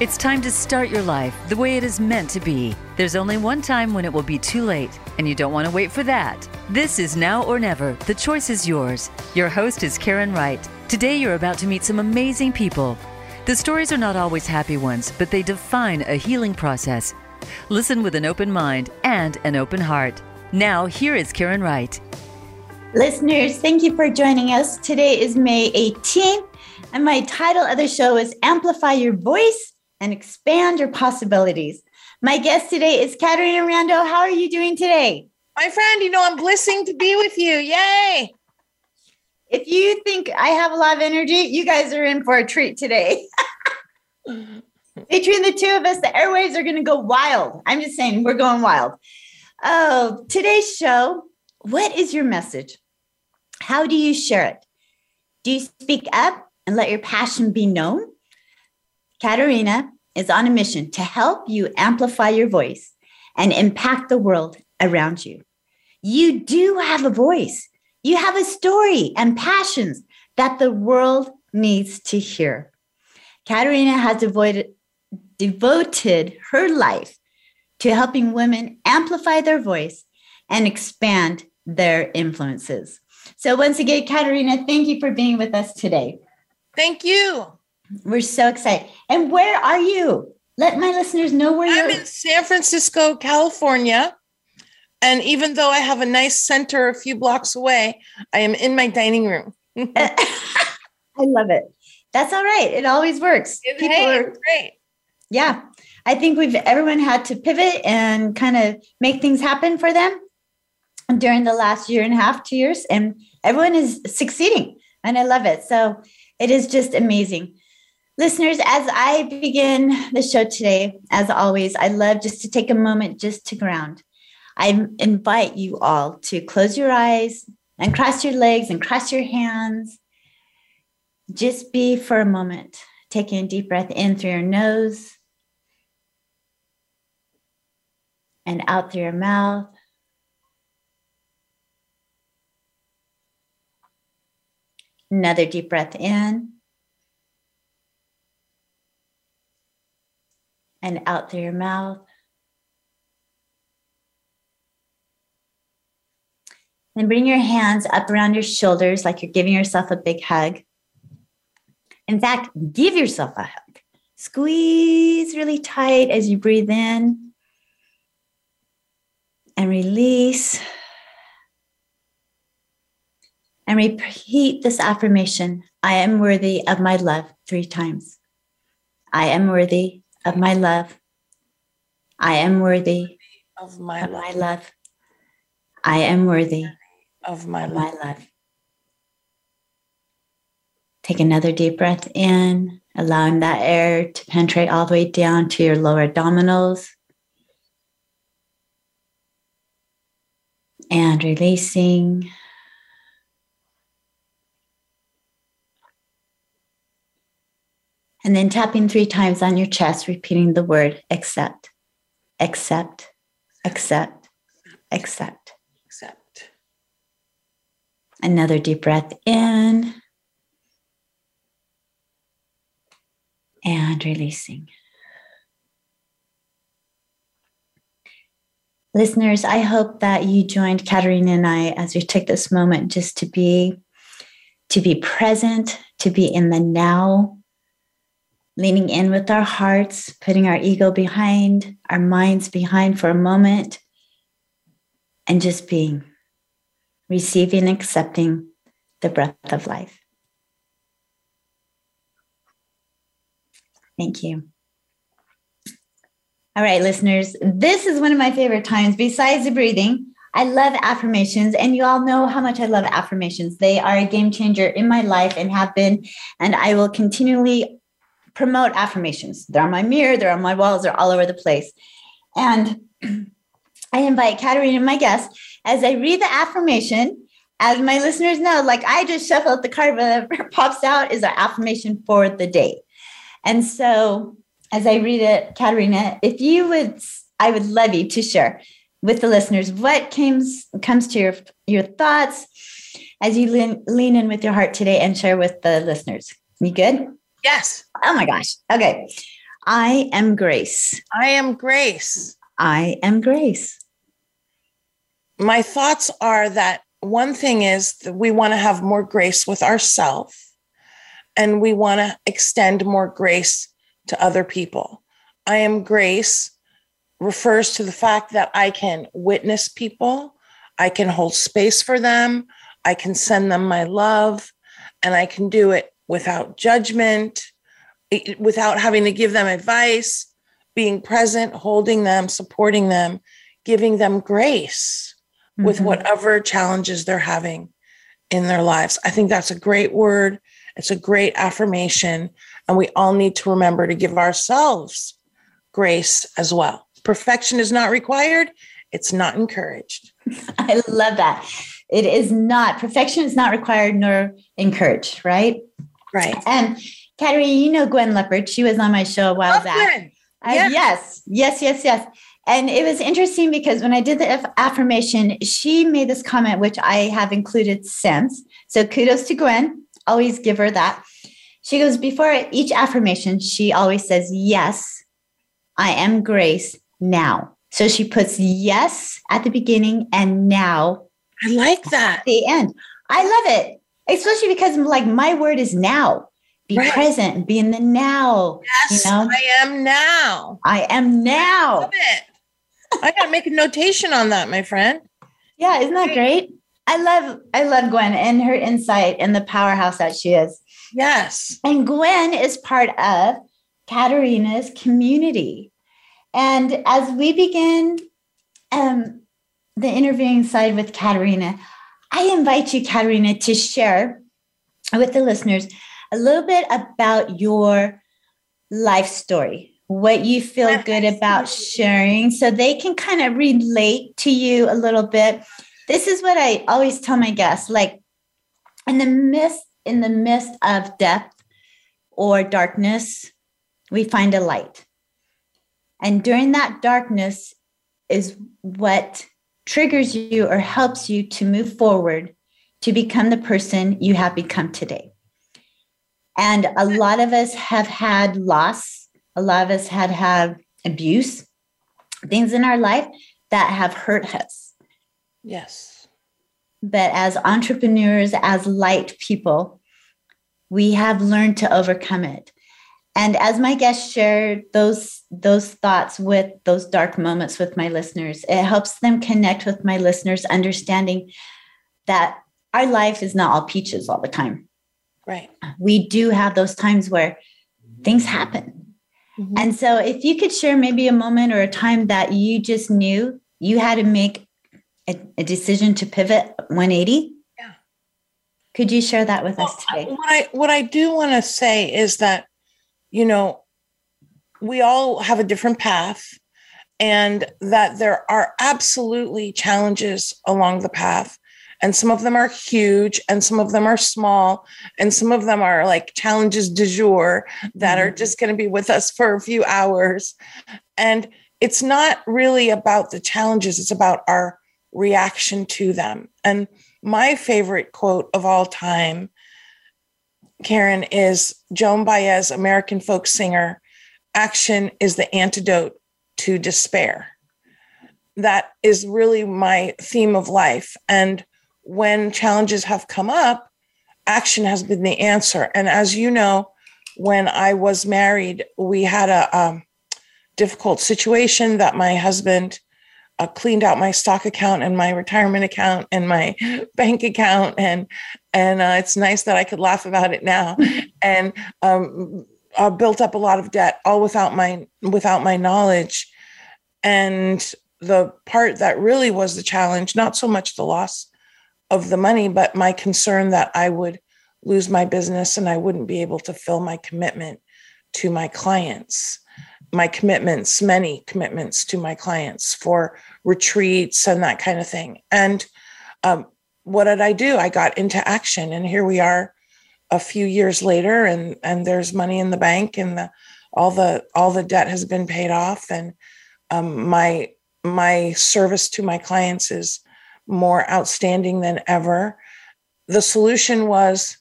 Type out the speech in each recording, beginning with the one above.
It's time to start your life the way it is meant to be. There's only one time when it will be too late, and you don't want to wait for that. This is Now or Never. The choice is yours. Your host is Karen Wright. Today, you're about to meet some amazing people. The stories are not always happy ones, but they define a healing process. Listen with an open mind and an open heart. Now, here is Karen Wright. Listeners, thank you for joining us. Today is May 18th, and my title of the show is Amplify Your Voice and expand your possibilities. My guest today is Caterina Rando. How are you doing today? My friend, you know, I'm blessing to be with you. Yay. If you think I have a lot of energy, you guys are in for a treat today. Between the two of us, the airwaves are going to go wild. I'm just saying, we're going wild. Oh, today's show, what is your message? How do you share it? Do you speak up and let your passion be known? Caterina is on a mission to help you amplify your voice and impact the world around you. You do have a voice, you have a story and passions that the world needs to hear. Caterina has devoted, devoted her life to helping women amplify their voice and expand their influences. So, once again, Caterina, thank you for being with us today. Thank you. We're so excited. And where are you? Let my listeners know where you are. I'm you're. in San Francisco, California. And even though I have a nice center a few blocks away, I am in my dining room. I love it. That's all right. It always works. People hey, are great. Yeah. I think we've everyone had to pivot and kind of make things happen for them during the last year and a half, two years, and everyone is succeeding. And I love it. So it is just amazing. Listeners, as I begin the show today, as always, I love just to take a moment just to ground. I invite you all to close your eyes and cross your legs and cross your hands. Just be for a moment, taking a deep breath in through your nose and out through your mouth. Another deep breath in. And out through your mouth. And bring your hands up around your shoulders like you're giving yourself a big hug. In fact, give yourself a hug. Squeeze really tight as you breathe in and release. And repeat this affirmation I am worthy of my love three times. I am worthy of my love. I am worthy of my, of love. my love. I am worthy of my, of love. my love. Take another deep breath in, allowing that air to penetrate all the way down to your lower abdominals. And releasing. And then tapping three times on your chest, repeating the word accept, accept, accept, accept. Accept. Another deep breath in and releasing. Listeners, I hope that you joined Caterina and I as we took this moment just to be to be present, to be in the now, leaning in with our hearts, putting our ego behind, our minds behind for a moment, and just being, receiving, accepting the breath of life. Thank you. All right, listeners, this is one of my favorite times besides the breathing. I love affirmations, and you all know how much I love affirmations. They are a game changer in my life and have been, and I will continually promote affirmations. They're on my mirror, they're on my walls, they're all over the place. And I invite Caterina, my guest, as I read the affirmation, as my listeners know, like I just shuffle the card, whatever pops out is our affirmation for the day. And so as I read it, Caterina, if you would, I would love you to share with the listeners what comes comes to your your thoughts as you lean, lean in with your heart today and share with the listeners. You good? Yes. Oh my gosh. Okay. I am grace. I am grace. I am grace. My thoughts are that one thing is that we want to have more grace with ourselves and we want to extend more grace to other people. I am grace refers to the fact that I can witness people, I can hold space for them, I can send them my love, and I can do it without judgment, without having to give them advice, being present, holding them, supporting them, giving them grace mm-hmm. with whatever challenges they're having in their lives. I think that's a great word. It's a great affirmation. And we all need to remember to give ourselves grace as well. Perfection is not required, it's not encouraged. I love that. It is not, perfection is not required nor encouraged, right? Right. And Caterina, you know Gwen Leopard. She was on my show a while Love back. Uh, yes, yes, yes, yes. And it was interesting because when I did the affirmation, she made this comment, which I have included since. So kudos to Gwen. Always give her that. She goes, before each affirmation, she always says, Yes, I am grace now. So she puts yes at the beginning and now. I like that. the end. I love it, especially because like my word is now. Be right. present, be in the now. Yes, you know? I am now. I am now. I love it. I gotta make a notation on that, my friend. Yeah, isn't that great? I love I love Gwen and her insight and the powerhouse that she is. Yes. And Gwen is part of Caterina's community. And as we begin um, the interviewing side with Caterina, I invite you, Caterina, to share with the listeners a little bit about your life story, what you feel good about sharing, so they can kind of relate to you a little bit. This is what I always tell my guests like in the midst in the midst of death or darkness, we find a light. And during that darkness is what triggers you or helps you to move forward to become the person you have become today. And a lot of us have had loss, a lot of us had had abuse, things in our life that have hurt us. Yes. But as entrepreneurs, as light people, we have learned to overcome it. And as my guests share those those thoughts with those dark moments with my listeners, it helps them connect with my listeners, understanding that our life is not all peaches all the time. Right. We do have those times where things happen. Mm-hmm. And so if you could share maybe a moment or a time that you just knew you had to make a, a decision to pivot 180. Yeah. Could you share that with well, us today? What I what I do want to say is that you know, we all have a different path and that there are absolutely challenges along the path. And some of them are huge and some of them are small and some of them are like challenges du jour that mm-hmm. are just going to be with us for a few hours. And it's not really about the challenges, it's about our reaction to them. And my favorite quote of all time Karen, is Joan Baez, American folk singer. Action is the antidote to despair. That is really my theme of life. And when challenges have come up, action has been the answer. And as you know, when I was married, we had a um, difficult situation that my husband uh, cleaned out my stock account and my retirement account and my bank account and and uh, it's nice that I could laugh about it now. And um, uh, built up a lot of debt all without my without my knowledge. And the part that really was the challenge not so much the loss of the money but my concern that I would lose my business and I wouldn't be able to fill my commitment to my clients my commitments, many commitments to my clients for retreats and that kind of thing. And um, what did I do? I got into action, and here we are, a few years later, and and there's money in the bank, and the all the all the debt has been paid off, and um, my my service to my clients is more outstanding than ever. The solution was,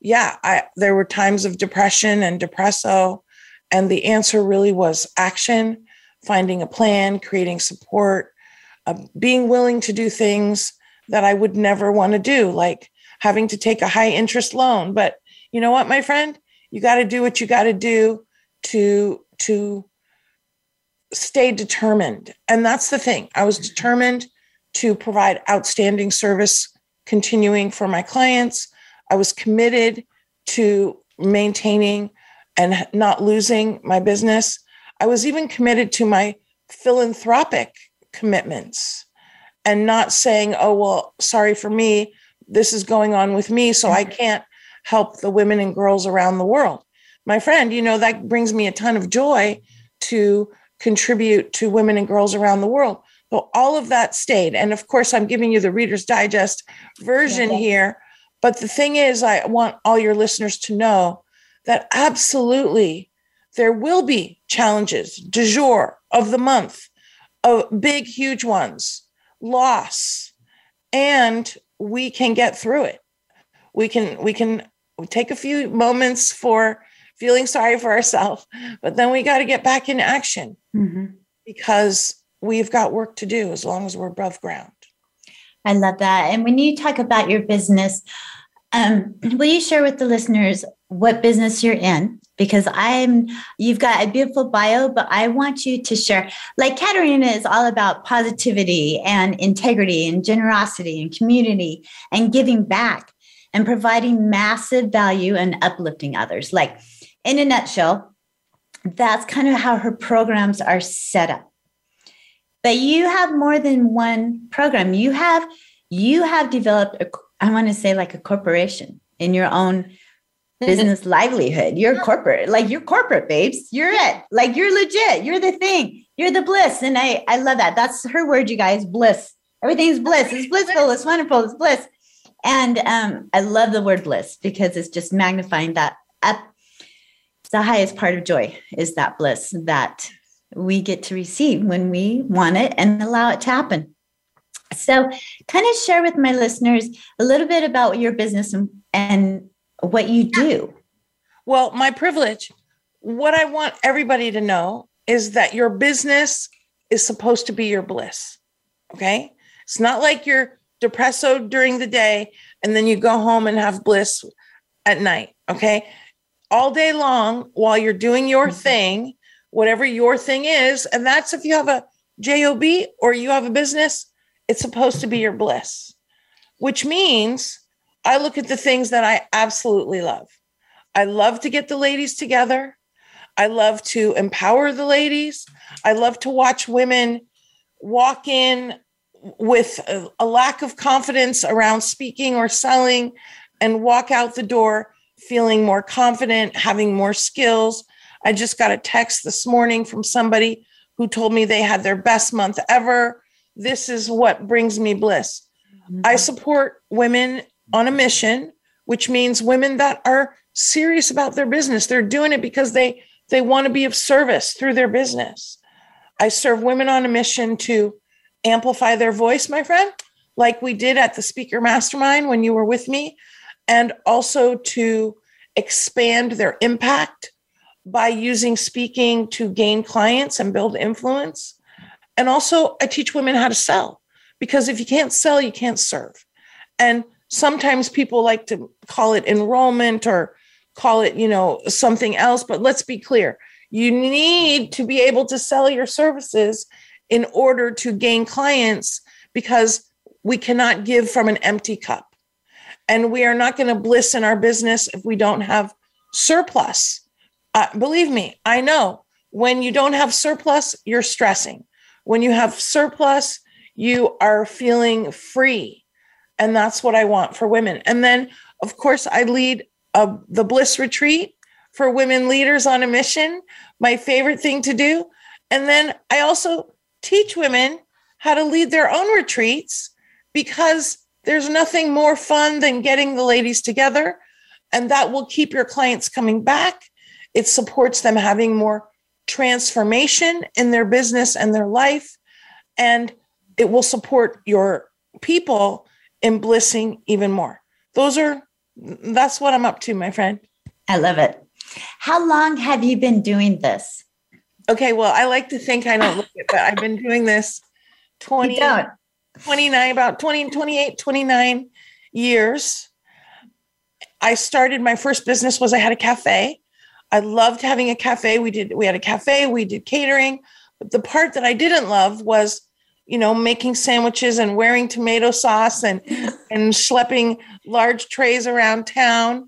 yeah, I there were times of depression and depresso And the answer really was action, finding a plan, creating support, uh, being willing to do things that I would never want to do, like having to take a high interest loan. But you know what, my friend? You got to do what you got to do to to stay determined. And that's the thing. I was determined to provide outstanding service continuing for my clients. I was committed to maintaining and not losing my business. I was even committed to my philanthropic commitments and not saying, oh, well, sorry for me. This is going on with me, so I mm-hmm. can't help the women and girls around the world. My friend, you know, that brings me a ton of joy to contribute to women and girls around the world. But all of that stayed. And of course, I'm giving you the Reader's Digest version yeah. here. But the thing is, I want all your listeners to know that absolutely there will be challenges du jour of the month, of big, huge ones, loss, and we can get through it. We can we can take a few moments for feeling sorry for ourselves, but then we got to get back in action mm-hmm. because we've got work to do as long as we're above ground. I love that. And when you talk about your business, um, will you share with the listeners what business you're in? Because I'm, you've got a beautiful bio, but I want you to share. Like Caterina is all about positivity and integrity and generosity and community and giving back and providing massive value and uplifting others. Like in a nutshell, that's kind of how her programs are set up. But you have more than one program. You have you have developed a, I want to say like a corporation in your own. Business livelihood. You're corporate, like you're corporate, babes. You're it. Like you're legit. You're the thing. You're the bliss. And I I love that. That's her word, you guys. Bliss. Everything's bliss. It's blissful. It's wonderful. It's bliss. And um, I love the word bliss because it's just magnifying that up the highest part of joy is that bliss that we get to receive when we want it and allow it to happen. So, kind of share with my listeners a little bit about your business and, and what you do. Well, my privilege, what I want everybody to know is that your business is supposed to be your bliss. Okay. It's not like you're depresso during the day and then you go home and have bliss at night. Okay all day long while you're doing your mm-hmm. thing, whatever your thing is. And that's if you have a job or you have a business, it's supposed to be your bliss, which means I look at the things that I absolutely love. I love to get the ladies together. I love to empower the ladies. I love to watch women walk in with a, a lack of confidence around speaking or selling and walk out the door feeling more confident, having more skills. I just got a text this morning from somebody who told me they had their best month ever. This is what brings me bliss. Mm-hmm. I support women on a mission, which means women that are serious about their business. They're doing it because they they want to be of service through their business. I serve women on a mission to amplify their voice, my friend, like we did at the speaker mastermind when you were with me and also to expand their impact by using speaking to gain clients and build influence. And also, I teach women how to sell because if you can't sell, you can't serve. And sometimes people like to call it enrollment or call it, you know, something else. But let's be clear you need to be able to sell your services in order to gain clients because we cannot give from an empty cup. And we are not going to bliss in our business if we don't have surplus. Uh, believe me, I know when you don't have surplus, you're stressing. When you have surplus, you are feeling free. And that's what I want for women. And then, of course, I lead a, the Bliss Retreat for women leaders on a mission, my favorite thing to do. And then I also teach women how to lead their own retreats because there's nothing more fun than getting the ladies together, and that will keep your clients coming back. It supports them having more transformation in their business and their life, and it will support your people in blissing even more. Those are that's what I'm up to, my friend. I love it. How long have you been doing this? Okay, well, I like to think I don't look it, but I've been doing this 20, 29, about 20, 28, 29 years. I started my first business was I had a cafe. I loved having a cafe. We did we had a cafe, we did catering. But the part that I didn't love was, you know, making sandwiches and wearing tomato sauce and and schlepping large trays around town.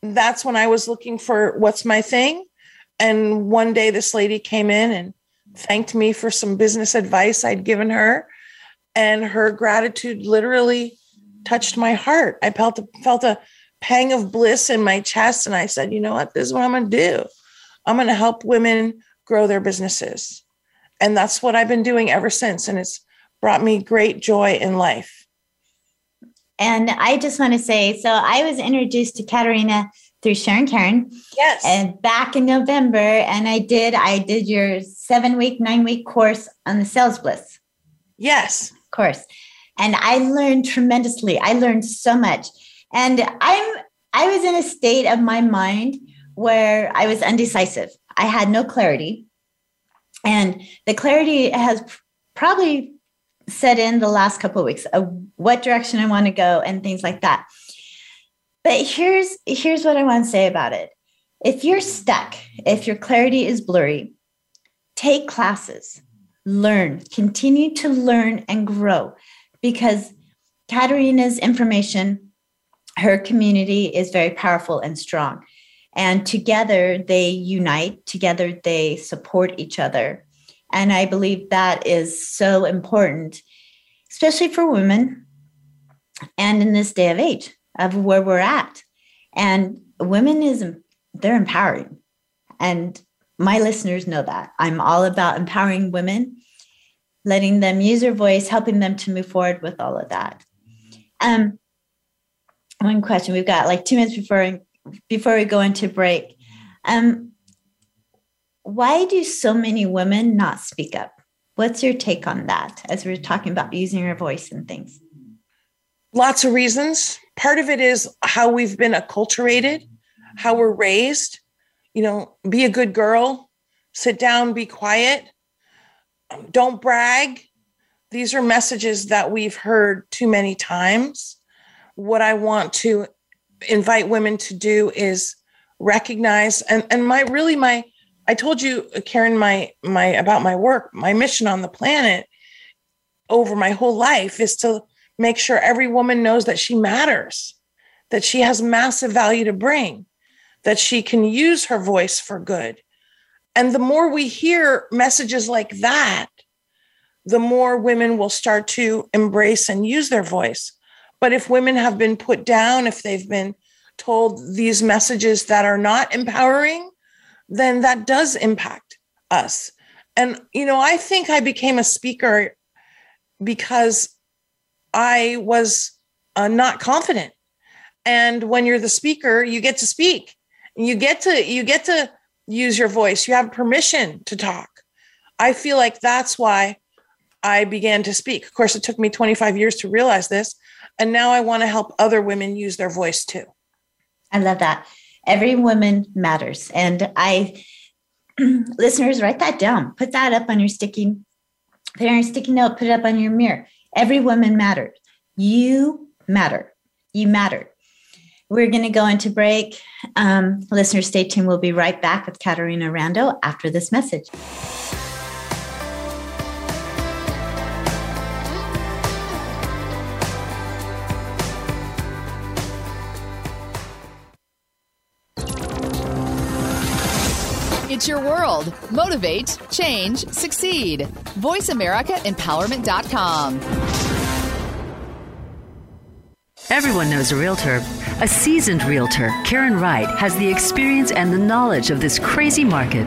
That's when I was looking for what's my thing. And one day this lady came in and thanked me for some business advice I'd given her. And her gratitude literally touched my heart. I felt a, felt a pang of bliss in my chest. And I said, you know what? This is what I'm going to do. I'm going to help women grow their businesses. And that's what I've been doing ever since. And it's brought me great joy in life. And I just want to say so I was introduced to Caterina through Sharon Karen. Yes. And back in November, and I did, I did your seven week, nine week course on the sales bliss. Yes. Course. And I learned tremendously. I learned so much. And I'm I was in a state of my mind where I was undecisive. I had no clarity. And the clarity has probably set in the last couple of weeks of what direction I want to go and things like that. But here's here's what I want to say about it. If you're stuck, if your clarity is blurry, take classes, learn, continue to learn and grow because Caterina's information her community is very powerful and strong. And together they unite, together they support each other. And I believe that is so important, especially for women and in this day of age of where we're at. And women is they're empowering. And my listeners know that. I'm all about empowering women, letting them use their voice, helping them to move forward with all of that. Um, one question. We've got like two minutes before before we go into break. Um, why do so many women not speak up? What's your take on that as we're talking about using your voice and things? Lots of reasons. Part of it is how we've been acculturated, how we're raised. You know, be a good girl, sit down, be quiet, don't brag. These are messages that we've heard too many times what I want to invite women to do is recognize and and my really my I told you Karen my my about my work my mission on the planet over my whole life is to make sure every woman knows that she matters that she has massive value to bring that she can use her voice for good. And the more we hear messages like that the more women will start to embrace and use their voice but if women have been put down, if they've been told these messages that are not empowering, then that does impact us. And, you know, I think I became a speaker because I was uh, not confident. And when you're the speaker, you get to speak. You get to you get to use your voice. You have permission to talk. I feel like that's why I began to speak. Of course, it took me 25 years to realize this, and now I want to help other women use their voice too. I love that. Every woman matters. And I, listeners, write that down. Put that up on your sticky, put on your sticky note, put it up on your mirror. Every woman matters. You matter. You matter. We're going to go into break. Um, listeners, stay tuned. We'll be right back with Caterina Rando after this message. Motivate, change, succeed. VoiceAmericaEmpowerment.com. Everyone knows a realtor. A seasoned realtor, Karen Wright, has the experience and the knowledge of this crazy market.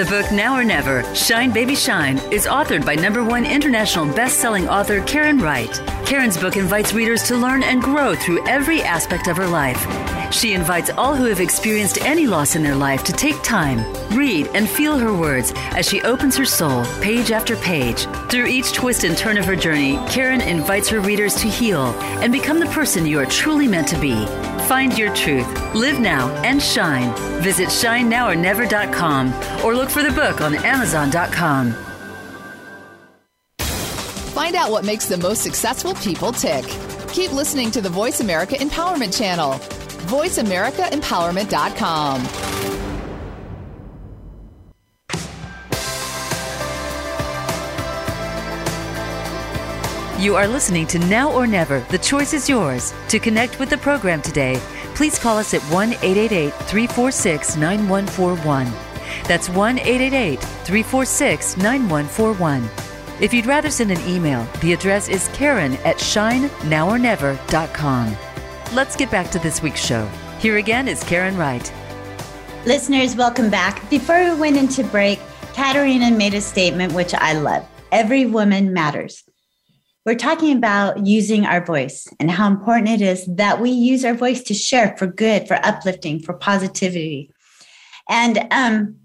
The book Now or Never, Shine Baby Shine, is authored by number one international best-selling author Karen Wright. Karen's book invites readers to learn and grow through every aspect of her life. She invites all who have experienced any loss in their life to take time, read, and feel her words as she opens her soul page after page. Through each twist and turn of her journey, Karen invites her readers to heal and become the person you are truly meant to be. Find your truth, live now, and shine. Visit shinenowornever.com or look for the book on amazon.com. Find out what makes the most successful people tick. Keep listening to the Voice America Empowerment Channel. VoiceAmericaEmpowerment.com. You are listening to Now or Never. The choice is yours. To connect with the program today, please call us at 1 888 346 9141. That's 1 888 346 9141. If you'd rather send an email, the address is karen at shinenowornever.com. Let's get back to this week's show. Here again is Karen Wright. Listeners, welcome back. Before we went into break, Caterina made a statement which I love. Every woman matters. We're talking about using our voice and how important it is that we use our voice to share for good, for uplifting, for positivity. And um,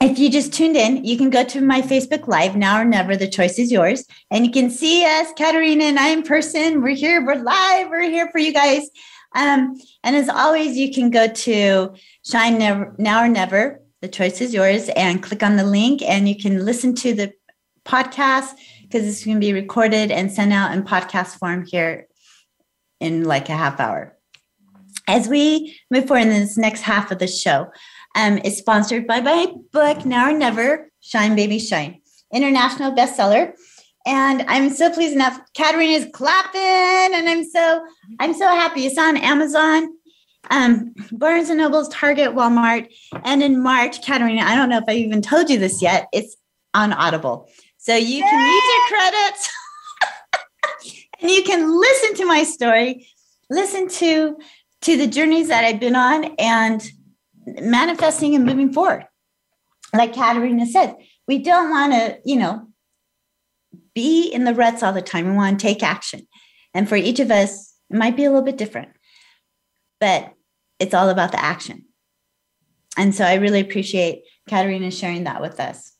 if you just tuned in, you can go to my Facebook Live, Now or Never, the choice is yours. And you can see us, Caterina and I in person. We're here, we're live, we're here for you guys. Um, and as always, you can go to Shine Never, Now or Never, the choice is yours, and click on the link, and you can listen to the podcast because it's going to be recorded and sent out in podcast form here in like a half hour. As we move forward in this next half of the show, um, it's sponsored by my book, Now or Never Shine Baby Shine, international bestseller. And I'm so pleased enough. Caterina is clapping, and I'm so I'm so happy. It's on Amazon, um, Barnes and Nobles, Target, Walmart, and in March, Caterina. I don't know if I even told you this yet. It's on Audible. So you can use your credits and you can listen to my story, listen to to the journeys that I've been on and manifesting and moving forward. Like Caterina said, we don't want to, you know, be in the ruts all the time. We want to take action. And for each of us, it might be a little bit different, but it's all about the action. And so I really appreciate Caterina sharing that with us.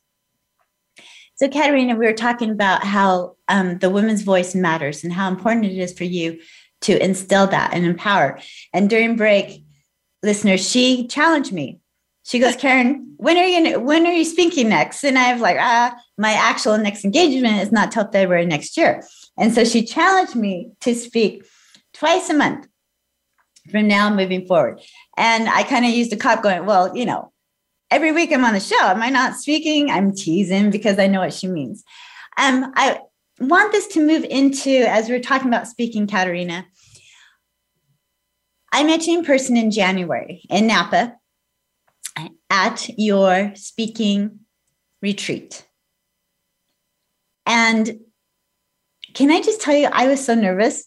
So, Caterina, we were talking about how um, the women's voice matters and how important it is for you to instill that and empower. And during break, listeners, she challenged me. She goes, Karen, when are you when are you speaking next? And I was like, ah, my actual next engagement is not till February next year. And so she challenged me to speak twice a month from now moving forward. And I kind of used a cop going, well, you know, every week I'm on the show. Am I not speaking? I'm teasing because I know what she means. Um, I want this to move into, as we are talking about speaking, Caterina. I met you in person in January in Napa at your speaking retreat. And can I just tell you, I was so nervous.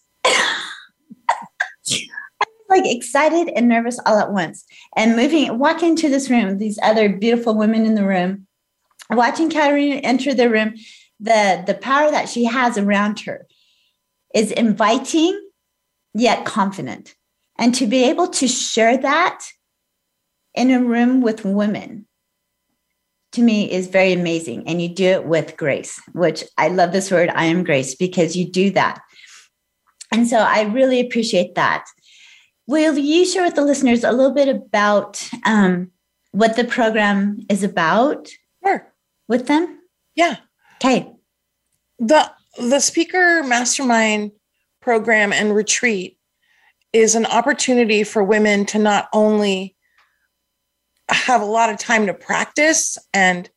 Like excited and nervous all at once. And moving, walking into this room, these other beautiful women in the room, watching Caterina enter the room, the, the power that she has around her is inviting yet confident. And to be able to share that in a room with women to me is very amazing. And you do it with grace, which I love this word, I am grace, because you do that. And so I really appreciate that. Will you share with the listeners a little bit about um, what the program is about? Sure. With them? Yeah. Okay. The the speaker mastermind program and retreat is an opportunity for women to not only have a lot of time to practice and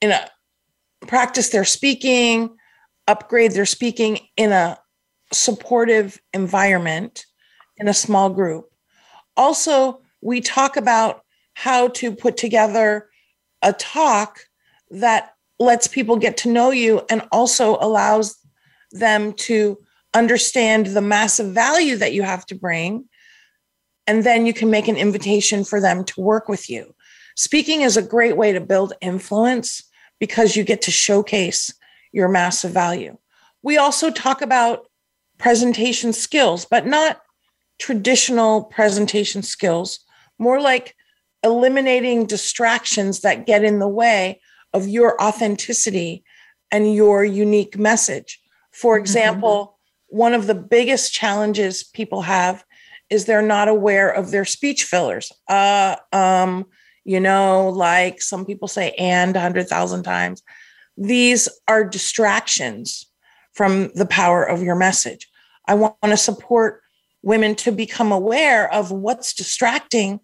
in a practice their speaking, upgrade their speaking in a supportive environment in a small group. Also, we talk about how to put together a talk that lets people get to know you and also allows them to understand the massive value that you have to bring. And then you can make an invitation for them to work with you. Speaking is a great way to build influence because you get to showcase your massive value. We also talk about presentation skills, but not traditional presentation skills, more like eliminating distractions that get in the way of your authenticity and your unique message. For mm-hmm. example, mm-hmm. one of the biggest challenges people have is they're not aware of their speech fillers. Uh, um, you know, like some people say and 100,000 times. These are distractions from the power of your message. I want to support women to become aware of what's distracting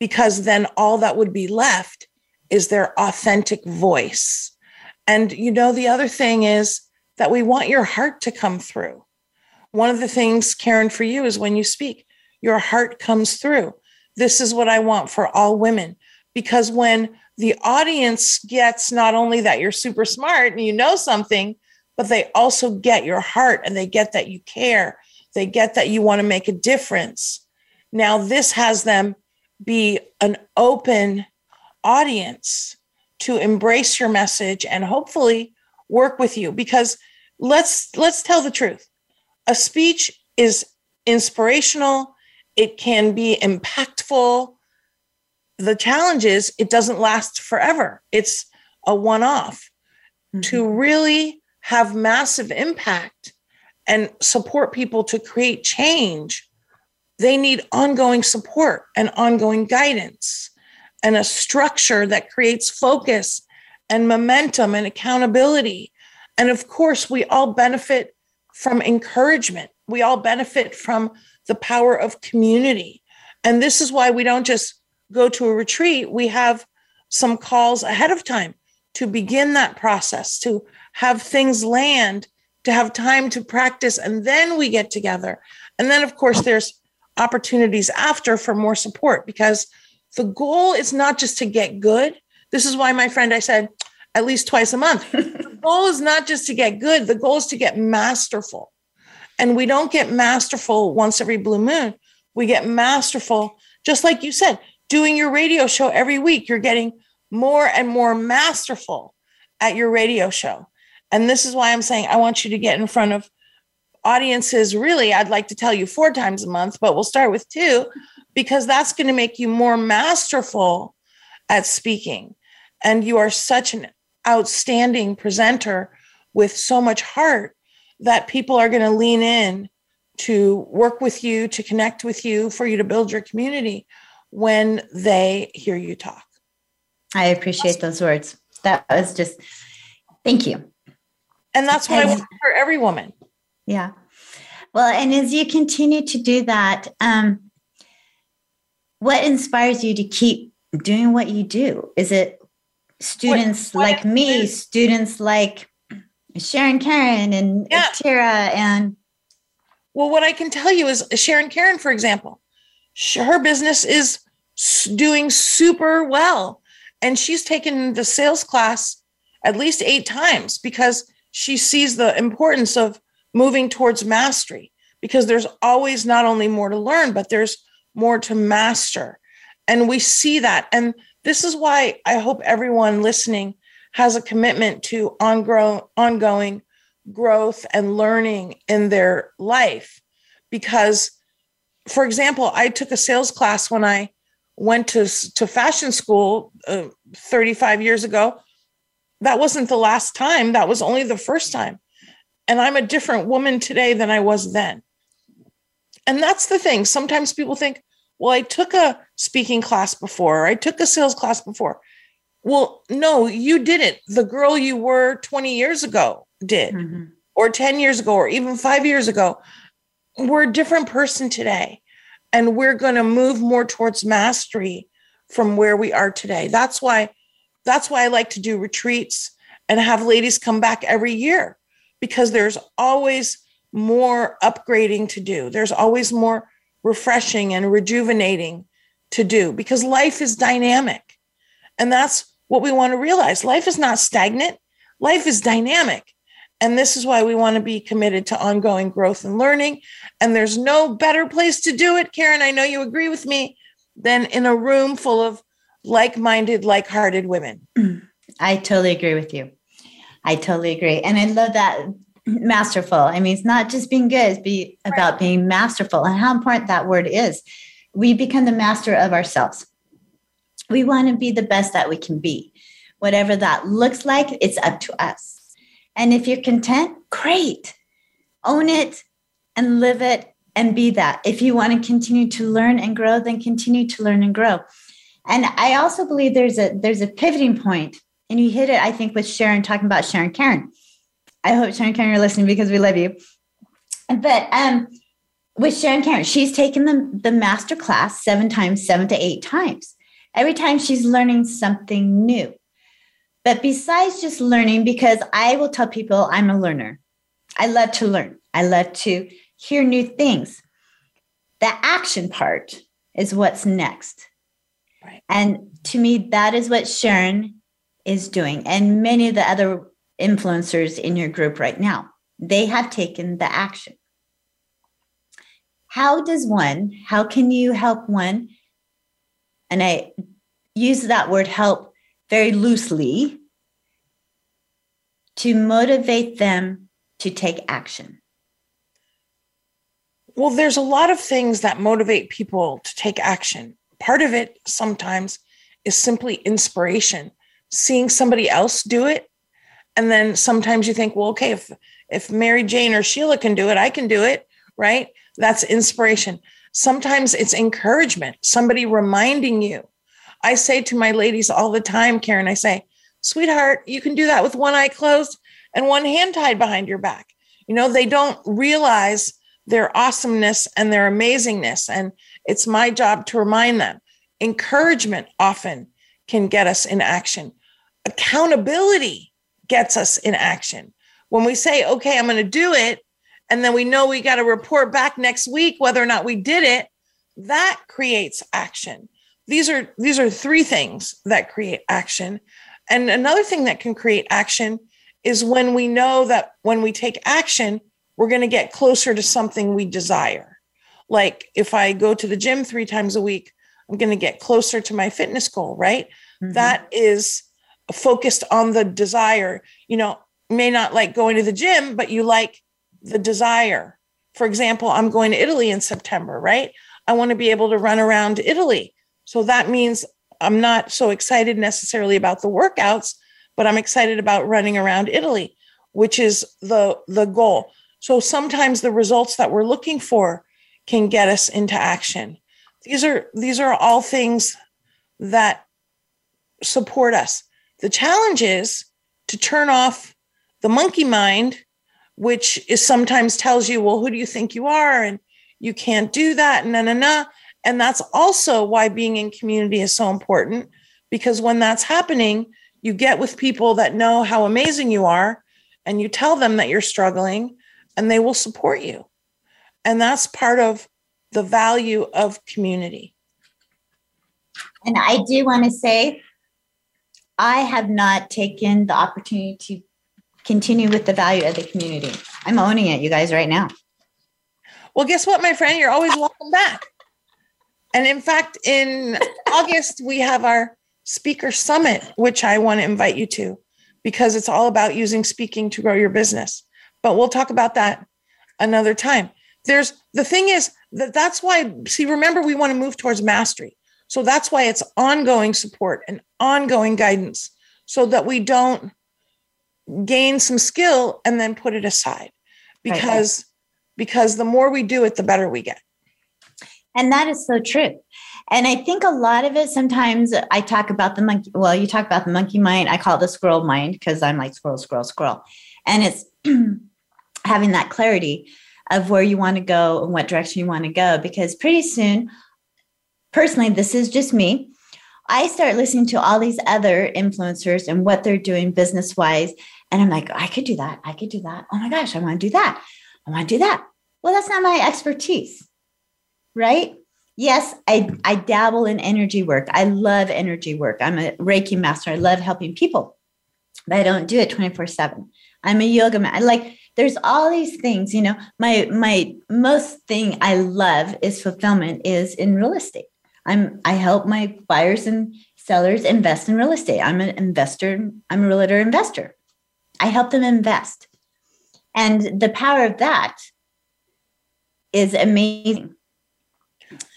because then all that would be left is their authentic voice. And you know, the other thing is that we want your heart to come through. One of the things, Karen, for you is when you speak, your heart comes through. This is what I want for all women. Because when the audience gets not only that you're super smart and you know something, but they also get your heart and they get that you care. They get that you want to make a difference. Now, this has them be an open audience to embrace your message and hopefully work with you because let's let's tell the truth. A speech is inspirational. It can be impactful. The challenge is it doesn't last forever. It's a one off mm-hmm. to really have massive impact and support people to create change they need ongoing support and ongoing guidance and a structure that creates focus and momentum and accountability. And of course, we all benefit from encouragement. We all benefit from the power of community. And this is why we don't just go to a retreat. We have some calls ahead of time to begin that process, to have things land, to have time to practice, and then we get together. And then, of course, there's opportunities after for more support because the goal is not just to get good. This is why my friend, I said, at least twice a month. the goal is not just to get good, the goal is to get masterful. And we don't get masterful once every blue moon. We get masterful, just like you said, doing your radio show every week. You're getting more and more masterful at your radio show. And this is why I'm saying I want you to get in front of audiences. Really, I'd like to tell you four times a month, but we'll start with two because that's going to make you more masterful at speaking. And you are such an outstanding presenter with so much heart that people are going to lean in to work with you, to connect with you, for you to build your community when they hear you talk. I appreciate those words. That was just, thank you. And that's what and, I want for every woman. Yeah. Well, and as you continue to do that, um, what inspires you to keep doing what you do? Is it students what, what like me, students like Sharon Karen and yeah. Tara and well, what I can tell you is Sharon Karen, for example, her business is doing super well. And she's taken the sales class at least eight times because she sees the importance of moving towards mastery because there's always not only more to learn, but there's more to master. And we see that. And this is why I hope everyone listening has a commitment to ongoing, growth and learning in their life. Because, for example, I took a sales class when I went to, to fashion school uh, 35 years ago. That wasn't the last time, that was only the first time. And I'm a different woman today than I was then. And that's the thing. Sometimes people think, well, I took a speaking class before, or I took a sales class before. Well, no, you didn't. The girl you were 20 years ago did, mm-hmm. or 10 years ago, or even five years ago. We're a different person today. And we're going to move more towards mastery from where we are today. That's why That's why I like to do retreats and have ladies come back every year because there's always more upgrading to do. There's always more refreshing and rejuvenating to do because life is dynamic. And that's what we want to realize. Life is not stagnant, life is dynamic. And this is why we want to be committed to ongoing growth and learning. And there's no better place to do it, Karen. I know you agree with me, than in a room full of like minded, like hearted women. I totally agree with you. I totally agree. And I love that masterful. I mean, it's not just being good, it's be about being masterful and how important that word is. We become the master of ourselves. We want to be the best that we can be. Whatever that looks like, it's up to us. And if you're content, great. Own it and live it and be that. If you want to continue to learn and grow, then continue to learn and grow. And I also believe there's a there's a pivoting point, and you hit it, I think, with Sharon talking about Sharon Karen. I hope Sharon Karen you're listening because we love you. But um, with Sharon Karen, she's taken the, the master class seven times, seven to eight times. Every time she's learning something new. But besides just learning, because I will tell people I'm a learner, I love to learn, I love to hear new things. The action part is what's next. And to me, that is what Sharon is doing, and many of the other influencers in your group right now. They have taken the action. How does one, how can you help one? And I use that word help very loosely to motivate them to take action? Well, there's a lot of things that motivate people to take action. Part of it sometimes is simply inspiration, seeing somebody else do it. And then sometimes you think, well, okay, if if Mary Jane or Sheila can do it, I can do it, right? That's inspiration. Sometimes it's encouragement, somebody reminding you I say to my ladies all the time, Karen, I say, sweetheart, you can do that with one eye closed and one hand tied behind your back. You know, they don't realize their awesomeness and their amazingness. And it's my job to remind them. Encouragement often can get us in action. Accountability gets us in action. When we say, okay, I'm going to do it, and then we know we got to report back next week whether or not we did it, that creates action these are these are three things that create action and another thing that can create action is when we know that when we take action we're going to get closer to something we desire like if i go to the gym 3 times a week i'm going to get closer to my fitness goal right? Mm-hmm. that is focused on the desire. You know may not like going to the gym but you like the desire. For example i'm going to italy in september right? I want to be able to run around italy. So that means I'm not so excited necessarily about the workouts, but I'm excited about running around Italy, which is the the goal. So sometimes the results that we're looking for can get us into action. These are these are all things that support us. The challenge is to turn off the monkey mind, which is sometimes tells you, well, who do you think you are? And you can't do that. And na na na. And that's also why being in community is so important because when that's happening, you get with people that know how amazing you are and you tell them that you're struggling and they will support you. And that's part of the value of community. And I do want to say, I have not taken the opportunity to continue with the value of the community. I'm owning it, you guys, right now. Well, guess what, my friend? You're always welcome back. And in fact, in August, we have our speaker summit, which I want to invite you to because it's all about using speaking to grow your business. But we'll talk about that another time. There's the thing is that that's why, see, remember, we want to move towards mastery. So that's why it's ongoing support and ongoing guidance so that we don't gain some skill and then put it aside because right. because the more we do it the better we get and that is so true. And I think a lot of it sometimes I talk about the monkey. Well, you talk about the monkey mind. I call it the squirrel mind because I'm like squirrel, squirrel, squirrel. And it's having that clarity of where you want to go and what direction you want to go. Because pretty soon, personally, this is just me. I start listening to all these other influencers and what they're doing business wise. And I'm like, I could do that. I could do that. Oh my gosh, I want to do that. I want to do that. Well, that's not my expertise, right? Yes, I, I dabble in energy work. I love energy work. I'm a Reiki master. I love helping people, but I don't do it 24 7. I'm a yoga man. I Like there's all these things, you know. My my most thing I love is fulfillment is in real estate. I'm I help my buyers and sellers invest in real estate. I'm an investor, I'm a realtor investor. I help them invest. And the power of that is amazing.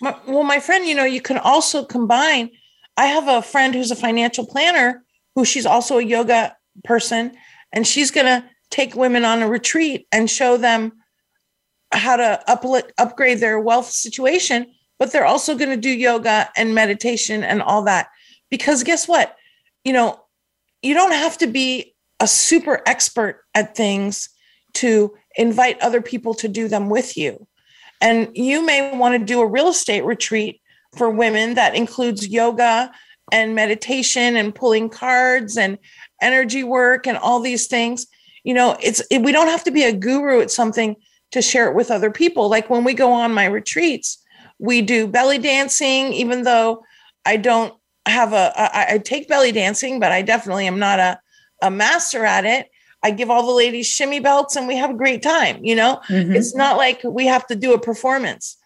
Well, my friend, you know, you can also combine. I have a friend who's a financial planner who she's also a yoga person, and she's going to take women on a retreat and show them how to up, upgrade their wealth situation but they're also going to do yoga and meditation and all that. Because guess what? You know, you don't have to be a super expert at things to invite other people to do them with you. And you may want to do a real estate retreat for women that includes yoga and meditation and pulling cards and energy work and all these things. You know, it's it, we don't have to be a guru at something to share it with other people. Like when we go on my retreats, we do belly dancing, even though I don't have a. I, I take belly dancing, but I definitely am not a, a master at it. I give all the ladies shimmy belts and we have a great time. You know, mm-hmm. it's not like we have to do a performance.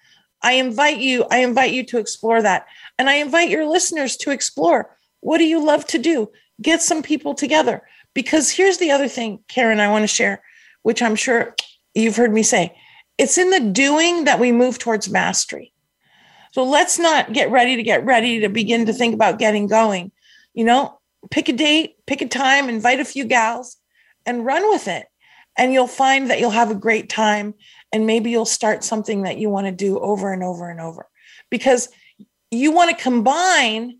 I invite you, I invite you to explore that. And I invite your listeners to explore what do you love to do? Get some people together. Because here's the other thing, Karen, I want to share, which I'm sure you've heard me say it's in the doing that we move towards mastery. So let's not get ready to get ready to begin to think about getting going. You know, pick a date, pick a time, invite a few gals and run with it. And you'll find that you'll have a great time. And maybe you'll start something that you want to do over and over and over because you want to combine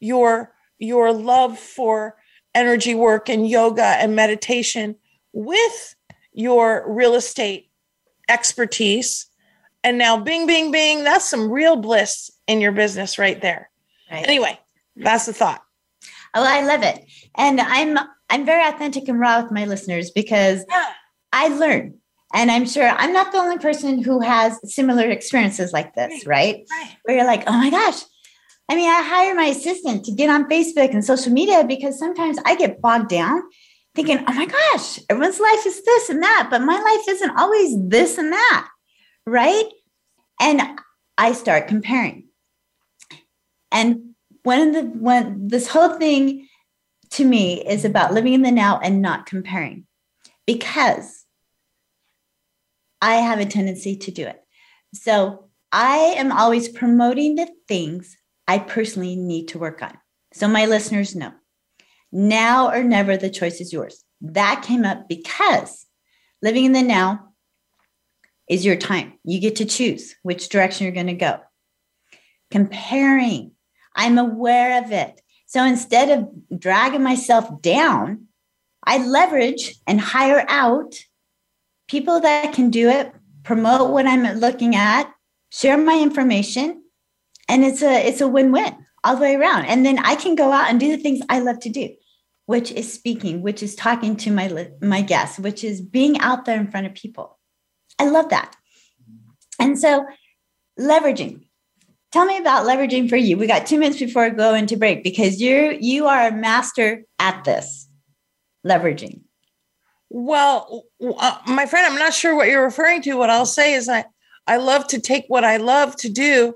your your love for energy work and yoga and meditation with your real estate expertise and now bing, bing, bing. That's some real bliss in your business right there. Right. Anyway, that's the thought. Oh, I love it. And I'm I'm very authentic and raw with my listeners because yeah. I learn. And I'm sure I'm not the only person who has similar experiences like this, right? right? Where you're like, oh my gosh. I mean, I hire my assistant to get on Facebook and social media because sometimes I get bogged down thinking, oh my gosh, everyone's life is this and that, but my life isn't always this and that right? And I start comparing. And of the one this whole thing to me is about living in the now and not comparing because I have a tendency to do it. So I am always promoting the things I personally need to work on. So my listeners know now or never, the choice is yours. That came up because living in the now is your time. You get to choose which direction you're going to go. Comparing, I'm aware of it. So instead of dragging myself down, I leverage and hire out people that can do it, promote what I'm looking at, share my information, and it's a it's a win-win all the way around. And then I can go out and do the things I love to do, which is speaking, which is talking to my my guests, which is being out there in front of people. I love that. And so, leveraging. Tell me about leveraging for you. We got two minutes before we go into break because you're you are a master at this leveraging. Well, uh, my friend, I'm not sure what you're referring to. What I'll say is I I love to take what I love to do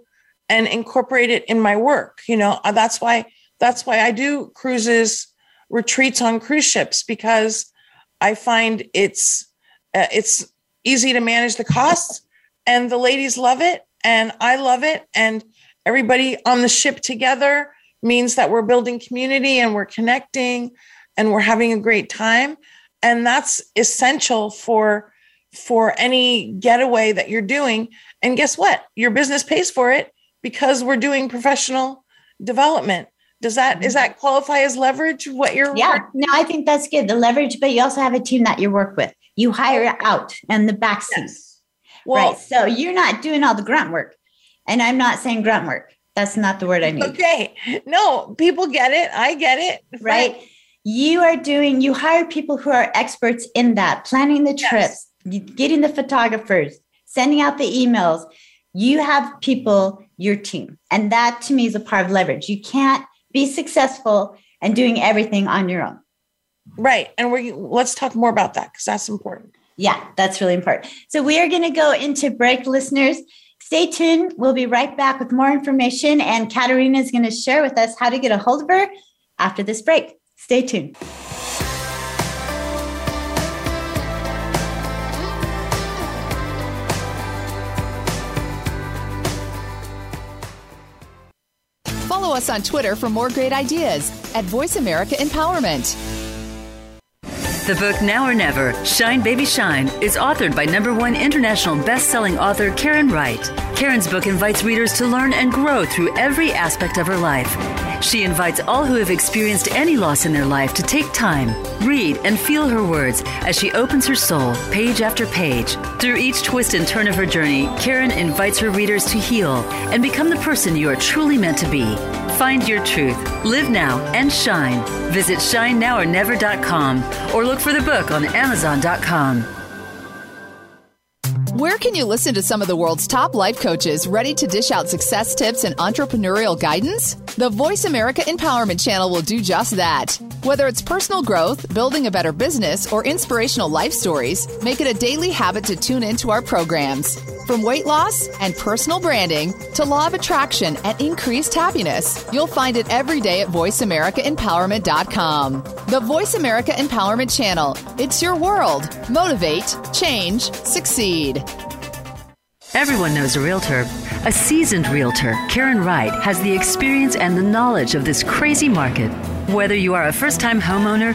and incorporate it in my work. You know, uh, that's why that's why I do cruises, retreats on cruise ships because I find it's uh, it's easy to manage the costs and the ladies love it and I love it and everybody on the ship together means that we're building community and we're connecting and we're having a great time and that's essential for for any getaway that you're doing. And guess what? Your business pays for it because we're doing professional development does that is that qualify as leverage what you're yeah no i think that's good the leverage but you also have a team that you work with you hire out and the backseat. Yes. Well, right. So you're not doing all the grunt work. And I'm not saying grunt work. That's not the word I need. Okay. No, people get it. I get it. Right. You are doing, you hire people who are experts in that, planning the trips, yes. getting the photographers, sending out the emails. You have people, your team. And that to me is a part of leverage. You can't be successful and doing everything on your own. Right. And we let's talk more about that because that's important. Yeah, that's really important. So we are going to go into break, listeners. Stay tuned. We'll be right back with more information. And Caterina is going to share with us how to get a hold of her after this break. Stay tuned. Us on Twitter for more great ideas at Voice America Empowerment. The book Now or Never, Shine Baby Shine, is authored by number one international best-selling author Karen Wright. Karen's book invites readers to learn and grow through every aspect of her life. She invites all who have experienced any loss in their life to take time, read, and feel her words as she opens her soul page after page. Through each twist and turn of her journey, Karen invites her readers to heal and become the person you are truly meant to be. Find your truth, live now, and shine. Visit shinenowornever.com or look for the book on amazon.com. Where can you listen to some of the world's top life coaches ready to dish out success tips and entrepreneurial guidance? The Voice America Empowerment Channel will do just that. Whether it's personal growth, building a better business, or inspirational life stories, make it a daily habit to tune into our programs. From weight loss and personal branding to law of attraction and increased happiness, you'll find it every day at VoiceAmericaEmpowerment.com. The Voice America Empowerment Channel. It's your world. Motivate, change, succeed. Everyone knows a realtor. A seasoned realtor, Karen Wright, has the experience and the knowledge of this crazy market. Whether you are a first time homeowner,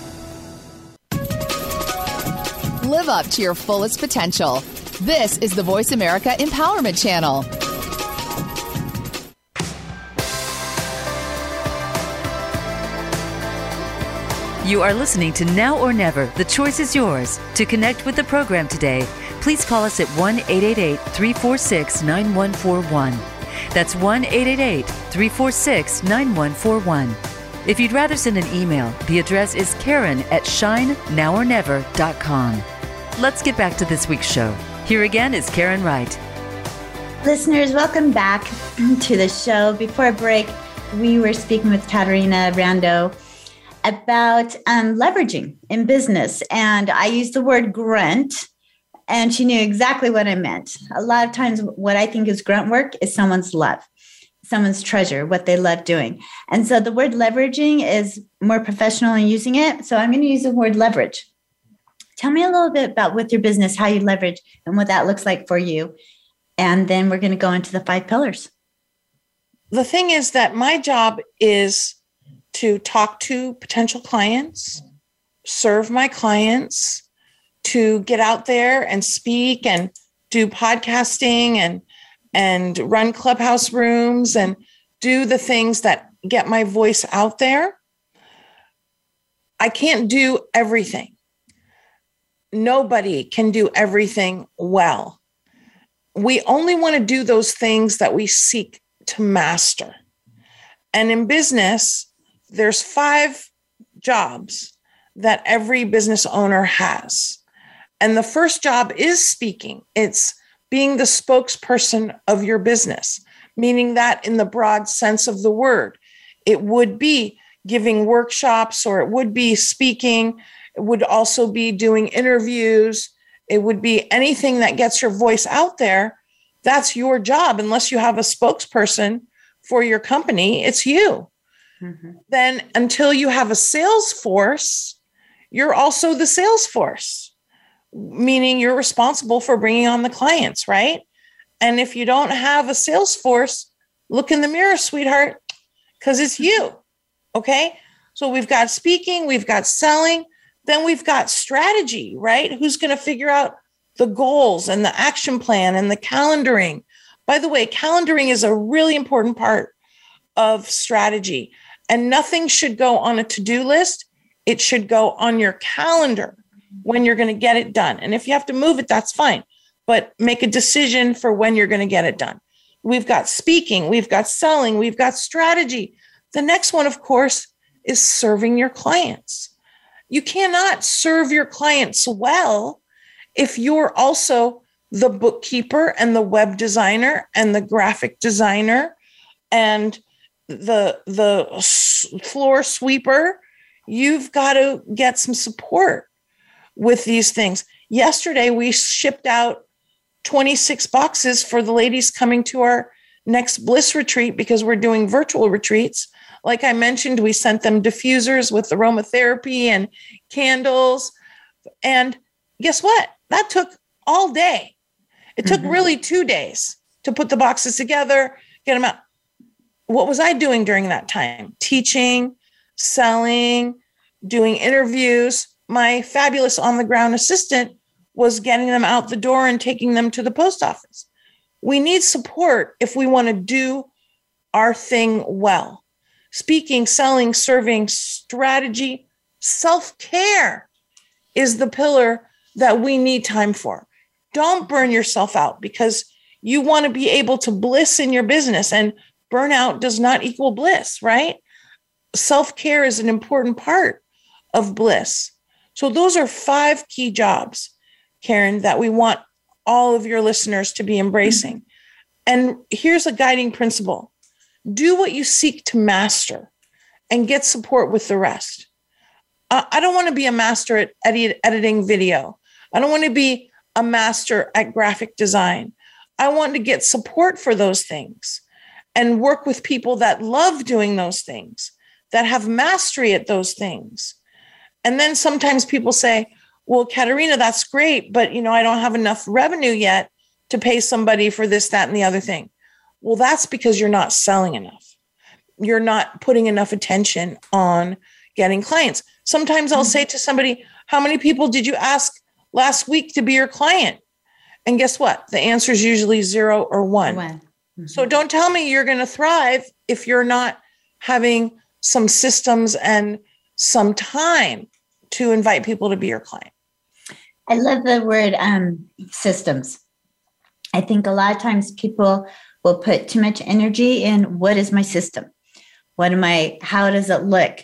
live up to your fullest potential. This is the Voice America Empowerment Channel. You are listening to Now or Never. The choice is yours. To connect with the program today, please call us at 1 888 346 9141. That's 1 888 346 9141. If you'd rather send an email, the address is karen at shinenowornever.com. Let's get back to this week's show. Here again is Karen Wright. Listeners, welcome back to the show. Before break, we were speaking with Caterina Rando about um, leveraging in business. And I used the word grunt, and she knew exactly what I meant. A lot of times, what I think is grunt work is someone's love, someone's treasure, what they love doing. And so the word leveraging is more professional in using it. So I'm going to use the word leverage. Tell me a little bit about with your business, how you leverage and what that looks like for you. And then we're going to go into the five pillars. The thing is that my job is to talk to potential clients, serve my clients, to get out there and speak and do podcasting and and run clubhouse rooms and do the things that get my voice out there. I can't do everything nobody can do everything well. We only want to do those things that we seek to master. And in business, there's five jobs that every business owner has. And the first job is speaking. It's being the spokesperson of your business, meaning that in the broad sense of the word, it would be giving workshops or it would be speaking it would also be doing interviews. It would be anything that gets your voice out there. That's your job, unless you have a spokesperson for your company, it's you. Mm-hmm. Then, until you have a sales force, you're also the sales force, meaning you're responsible for bringing on the clients, right? And if you don't have a sales force, look in the mirror, sweetheart, because it's you. Okay. So we've got speaking, we've got selling, then we've got strategy, right? Who's going to figure out the goals and the action plan and the calendaring? By the way, calendaring is a really important part of strategy, and nothing should go on a to do list. It should go on your calendar when you're going to get it done. And if you have to move it, that's fine, but make a decision for when you're going to get it done. We've got speaking, we've got selling, we've got strategy. The next one, of course, is serving your clients. You cannot serve your clients well if you're also the bookkeeper and the web designer and the graphic designer and the the floor sweeper. You've got to get some support with these things. Yesterday we shipped out 26 boxes for the ladies coming to our next bliss retreat because we're doing virtual retreats like i mentioned we sent them diffusers with aromatherapy and candles and guess what that took all day it took mm-hmm. really two days to put the boxes together, get them out. What was I doing during that time? Teaching, selling, doing interviews. My fabulous on the ground assistant was getting them out the door and taking them to the post office. We need support if we want to do our thing well. Speaking, selling, serving, strategy, self care is the pillar that we need time for don't burn yourself out because you want to be able to bliss in your business and burnout does not equal bliss, right? Self care is an important part of bliss. So, those are five key jobs, Karen, that we want all of your listeners to be embracing. And here's a guiding principle do what you seek to master and get support with the rest. I don't want to be a master at editing video. I don't want to be a master at graphic design. I want to get support for those things and work with people that love doing those things, that have mastery at those things. And then sometimes people say, well, Caterina, that's great, but you know, I don't have enough revenue yet to pay somebody for this, that, and the other thing. Well, that's because you're not selling enough. You're not putting enough attention on getting clients. Sometimes I'll mm-hmm. say to somebody, How many people did you ask last week to be your client? And guess what? The answer is usually zero or one. one. Mm-hmm. So don't tell me you're going to thrive if you're not having some systems and some time to invite people to be your client. I love the word um, systems. I think a lot of times people will put too much energy in what is my system? What am I, how does it look?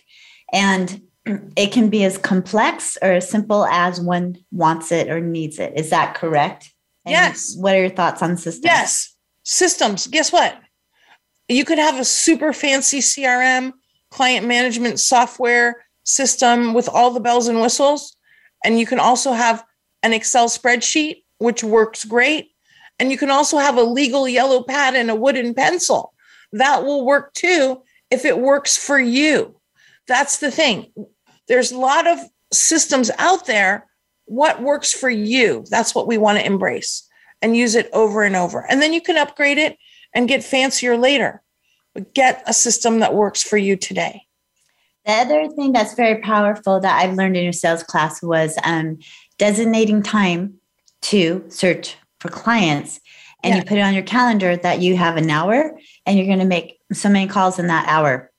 And it can be as complex or as simple as one wants it or needs it. Is that correct? And yes. What are your thoughts on systems? Yes. Systems. Guess what? You could have a super fancy CRM, client management software system with all the bells and whistles. And you can also have an Excel spreadsheet, which works great. And you can also have a legal yellow pad and a wooden pencil. That will work too if it works for you. That's the thing there's a lot of systems out there. What works for you? That's what we want to embrace and use it over and over. And then you can upgrade it and get fancier later. But get a system that works for you today. The other thing that's very powerful that I've learned in your sales class was um, designating time to search for clients. And yeah. you put it on your calendar that you have an hour and you're going to make so many calls in that hour,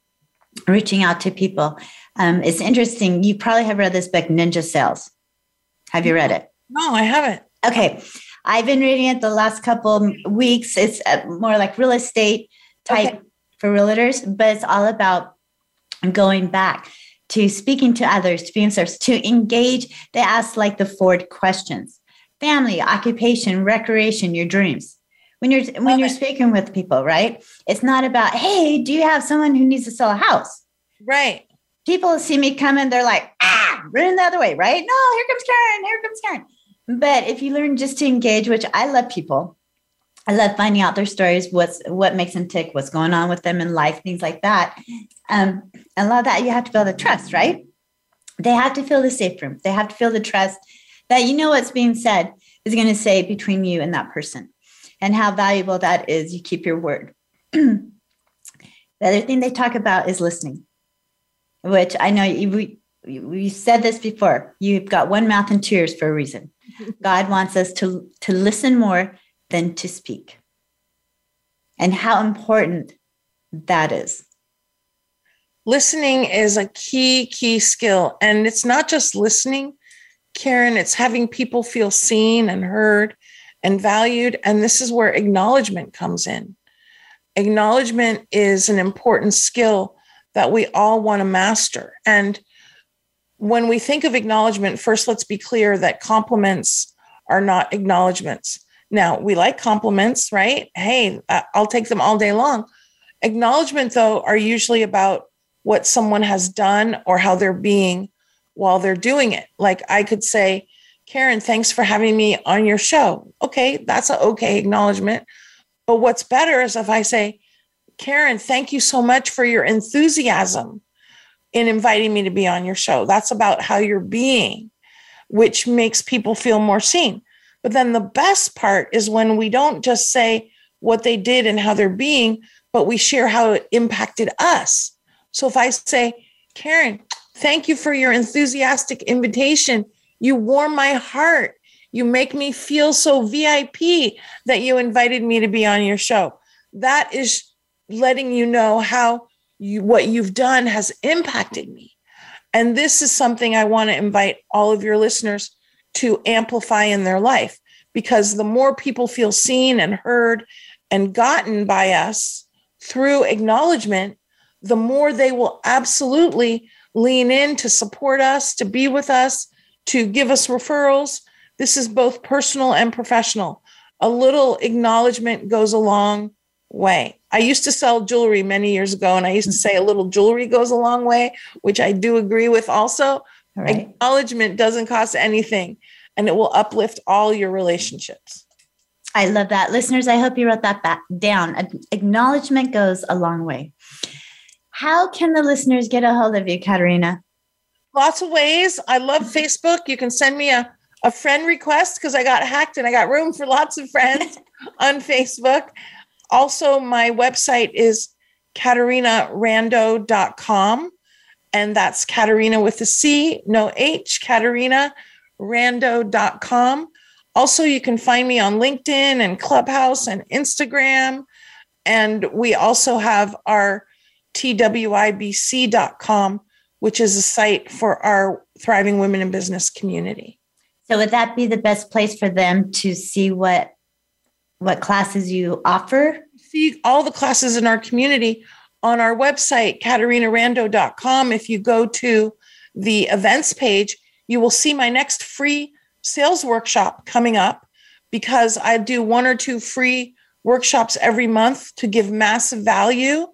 reaching out to people. Um, it's interesting. You probably have read this book, Ninja Sales. Have you read it? No, I haven't. Okay. I've been reading it the last couple weeks. It's uh, more like real estate type okay. for realtors, but it's all about going back to speaking to others, to being service, to engage. They ask like the four questions: family, occupation, recreation, your dreams. When you're when okay. you're speaking with people, right? It's not about, hey, do you have someone who needs to sell a house? Right people see me coming, they're like, ah, run the other way, right? No, here comes Karen, here comes Karen. But if you learn just to engage, which I love people, I love finding out their stories, what's what makes them tick, what's going on with them in life, things like that. Um, and a lot of that you have to build the trust, right? They have to feel the safe room. They have to feel the trust that you know what's being said is going to say between you and that person, and how valuable that is. You keep your word. the other thing they talk about is listening which I know you, we, we said this before. You've got one mouth and two ears for a reason. God wants us to, to listen more than to speak. And how important that is. Listening is a key, key skill. And it's not just listening, Karen, it's having people feel seen and heard and valued. And this is where acknowledgement comes in. Acknowledgement is an important skill that we all want to master. And when we think of acknowledgement, first, let's be clear that compliments are not acknowledgments. Now, we like compliments, right? Hey, I'll take them all day long. Acknowledgement, though, are usually about what someone has done or how they're being while they're doing it. Like I could say, Karen, thanks for having me on your show. Okay, that's an okay acknowledgement. But what's better is if I say, Karen, thank you so much for your enthusiasm in inviting me to be on your show. That's about how you're being, which makes people feel more seen. But then the best part is when we don't just say what they did and how they're being, but we share how it impacted us. So if I say, Karen, thank you for your enthusiastic invitation. You warm my heart. You make me feel so VIP that you invited me to be on your show. That is letting you know how you, what you've done has impacted me. And this is something I want to invite all of your listeners to amplify in their life because the more people feel seen and heard and gotten by us through acknowledgement, the more they will absolutely lean in to support us, to be with us, to give us referrals. This is both personal and professional. A little acknowledgement goes a long way. I used to sell jewelry many years ago, and I used to say a little jewelry goes a long way, which I do agree with also. Right. Acknowledgement doesn't cost anything and it will uplift all your relationships. I love that. Listeners, I hope you wrote that back down. Acknowledgement goes a long way. How can the listeners get a hold of you, Caterina? Lots of ways. I love Facebook. You can send me a, a friend request because I got hacked and I got room for lots of friends on Facebook. Also, my website is caterinarando.com. And that's Caterina with a C, no H, caterina.rando.com. Also, you can find me on LinkedIn and Clubhouse and Instagram. And we also have our twibc.com, which is a site for our Thriving Women in Business community. So would that be the best place for them to see what what classes you offer? See all the classes in our community on our website, caterinarando.com. If you go to the events page, you will see my next free sales workshop coming up because I do one or two free workshops every month to give massive value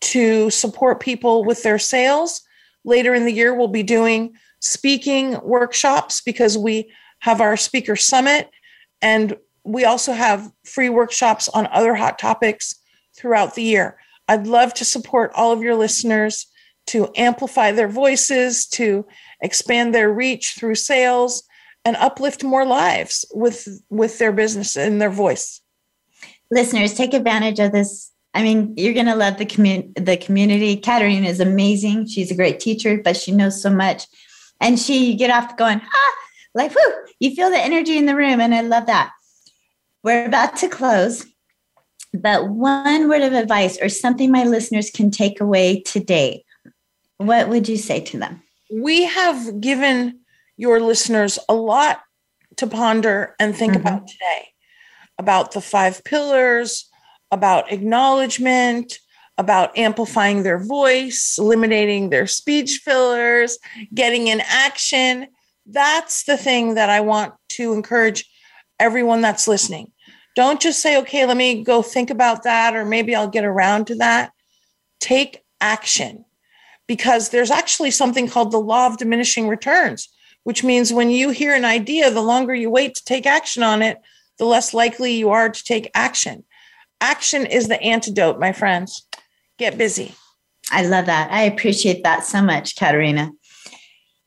to support people with their sales. Later in the year, we'll be doing speaking workshops because we have our speaker summit and we also have free workshops on other hot topics throughout the year. I'd love to support all of your listeners to amplify their voices, to expand their reach through sales, and uplift more lives with with their business and their voice. Listeners, take advantage of this. I mean, you're going to love the community. The community. Caterina is amazing. She's a great teacher, but she knows so much, and she you get off going ah like whoo. You feel the energy in the room, and I love that. We're about to close. But one word of advice or something my listeners can take away today, what would you say to them? We have given your listeners a lot to ponder and think mm-hmm. about today about the five pillars, about acknowledgement, about amplifying their voice, eliminating their speech fillers, getting in action. That's the thing that I want to encourage everyone that's listening. Don't just say, okay, let me go think about that, or maybe I'll get around to that. Take action because there's actually something called the law of diminishing returns, which means when you hear an idea, the longer you wait to take action on it, the less likely you are to take action. Action is the antidote, my friends. Get busy. I love that. I appreciate that so much, Caterina.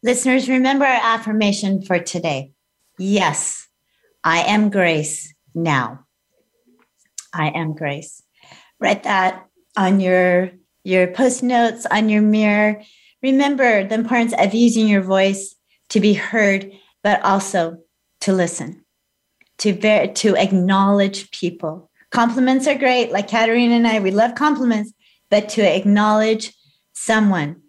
Listeners, remember our affirmation for today. Yes, I am grace now. I am grace. Write that on your your post notes on your mirror. Remember the importance of using your voice to be heard, but also to listen, to, ver- to acknowledge people. Compliments are great, like Caterina and I, we love compliments, but to acknowledge someone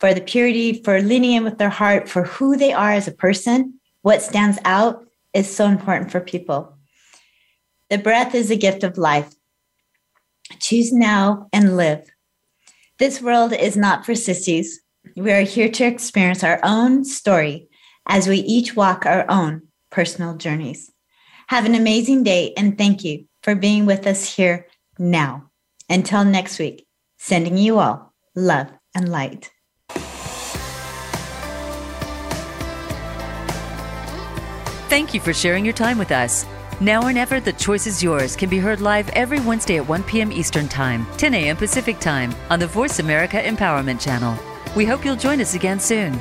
for the purity, for leaning in with their heart, for who they are as a person, what stands out is so important for people. The breath is a gift of life. Choose now and live. This world is not for sissies. We are here to experience our own story as we each walk our own personal journeys. Have an amazing day and thank you for being with us here now. Until next week, sending you all love and light. Thank you for sharing your time with us. Now or Never, The Choice is Yours can be heard live every Wednesday at 1 p.m. Eastern Time, 10 a.m. Pacific Time on the Voice America Empowerment Channel. We hope you'll join us again soon.